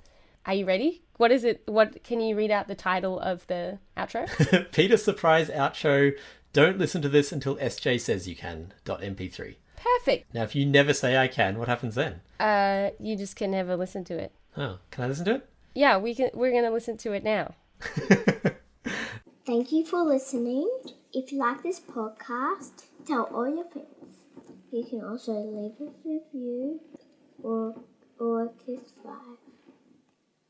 Are you ready? What is it? What can you read out the title of the outro?
Peter surprise outro. Don't listen to this until SJ says you can. Dot MP3.
Perfect.
Now, if you never say I can, what happens then?
Uh, you just can never listen to it.
Oh, can I listen to it?
Yeah, we can. We're gonna listen to it now.
Thank you for listening. If you like this podcast, tell all your friends. You can also leave a review or or a kiss five.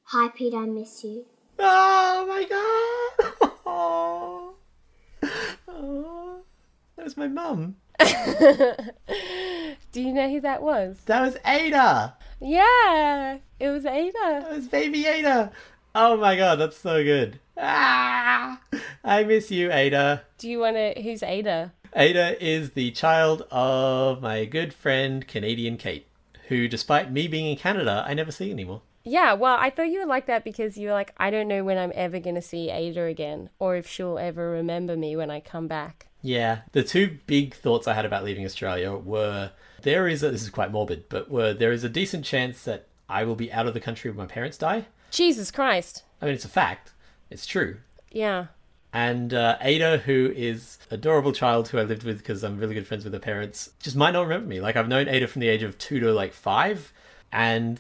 Hi, Pete. I miss you.
Oh my god! Oh, oh. that was my mum.
Do you know who that was?
That was Ada.
Yeah, it was Ada.
That was baby Ada. Oh my god, that's so good. Ah, I miss you, Ada.
Do you want to? Who's Ada?
Ada is the child of my good friend Canadian Kate, who, despite me being in Canada, I never see anymore.
Yeah, well, I thought you would like that because you were like, I don't know when I'm ever going to see Ada again, or if she'll ever remember me when I come back.
Yeah, the two big thoughts I had about leaving Australia were there is a, this is quite morbid, but were there is a decent chance that I will be out of the country when my parents die,
Jesus Christ.
I mean, it's a fact. It's true.
Yeah.
And uh, Ada, who is adorable child who I lived with because I'm really good friends with her parents, just might not remember me. Like I've known Ada from the age of two to like five, and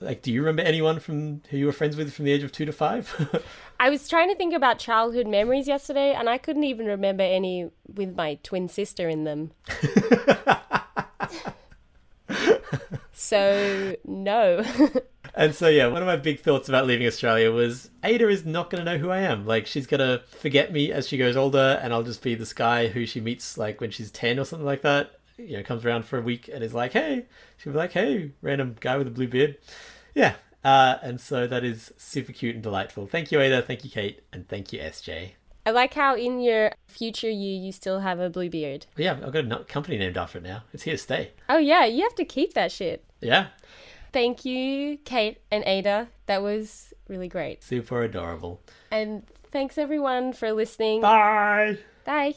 like, do you remember anyone from who you were friends with from the age of two to five?
I was trying to think about childhood memories yesterday, and I couldn't even remember any with my twin sister in them. so, no.
and so yeah, one of my big thoughts about leaving Australia was Ada is not going to know who I am. Like she's going to forget me as she goes older, and I'll just be this guy who she meets like when she's ten or something like that. You know, comes around for a week and is like, "Hey," she'll be like, "Hey, random guy with a blue beard." Yeah, uh, and so that is super cute and delightful. Thank you, Ada. Thank you, Kate, and thank you, SJ.
I like how in your future you you still have a blue beard.
Yeah, I've got a company named after it now. It's here to stay.
Oh yeah, you have to keep that shit.
Yeah.
Thank you, Kate and Ada. That was really great.
Super adorable.
And thanks everyone for listening.
Bye.
Bye.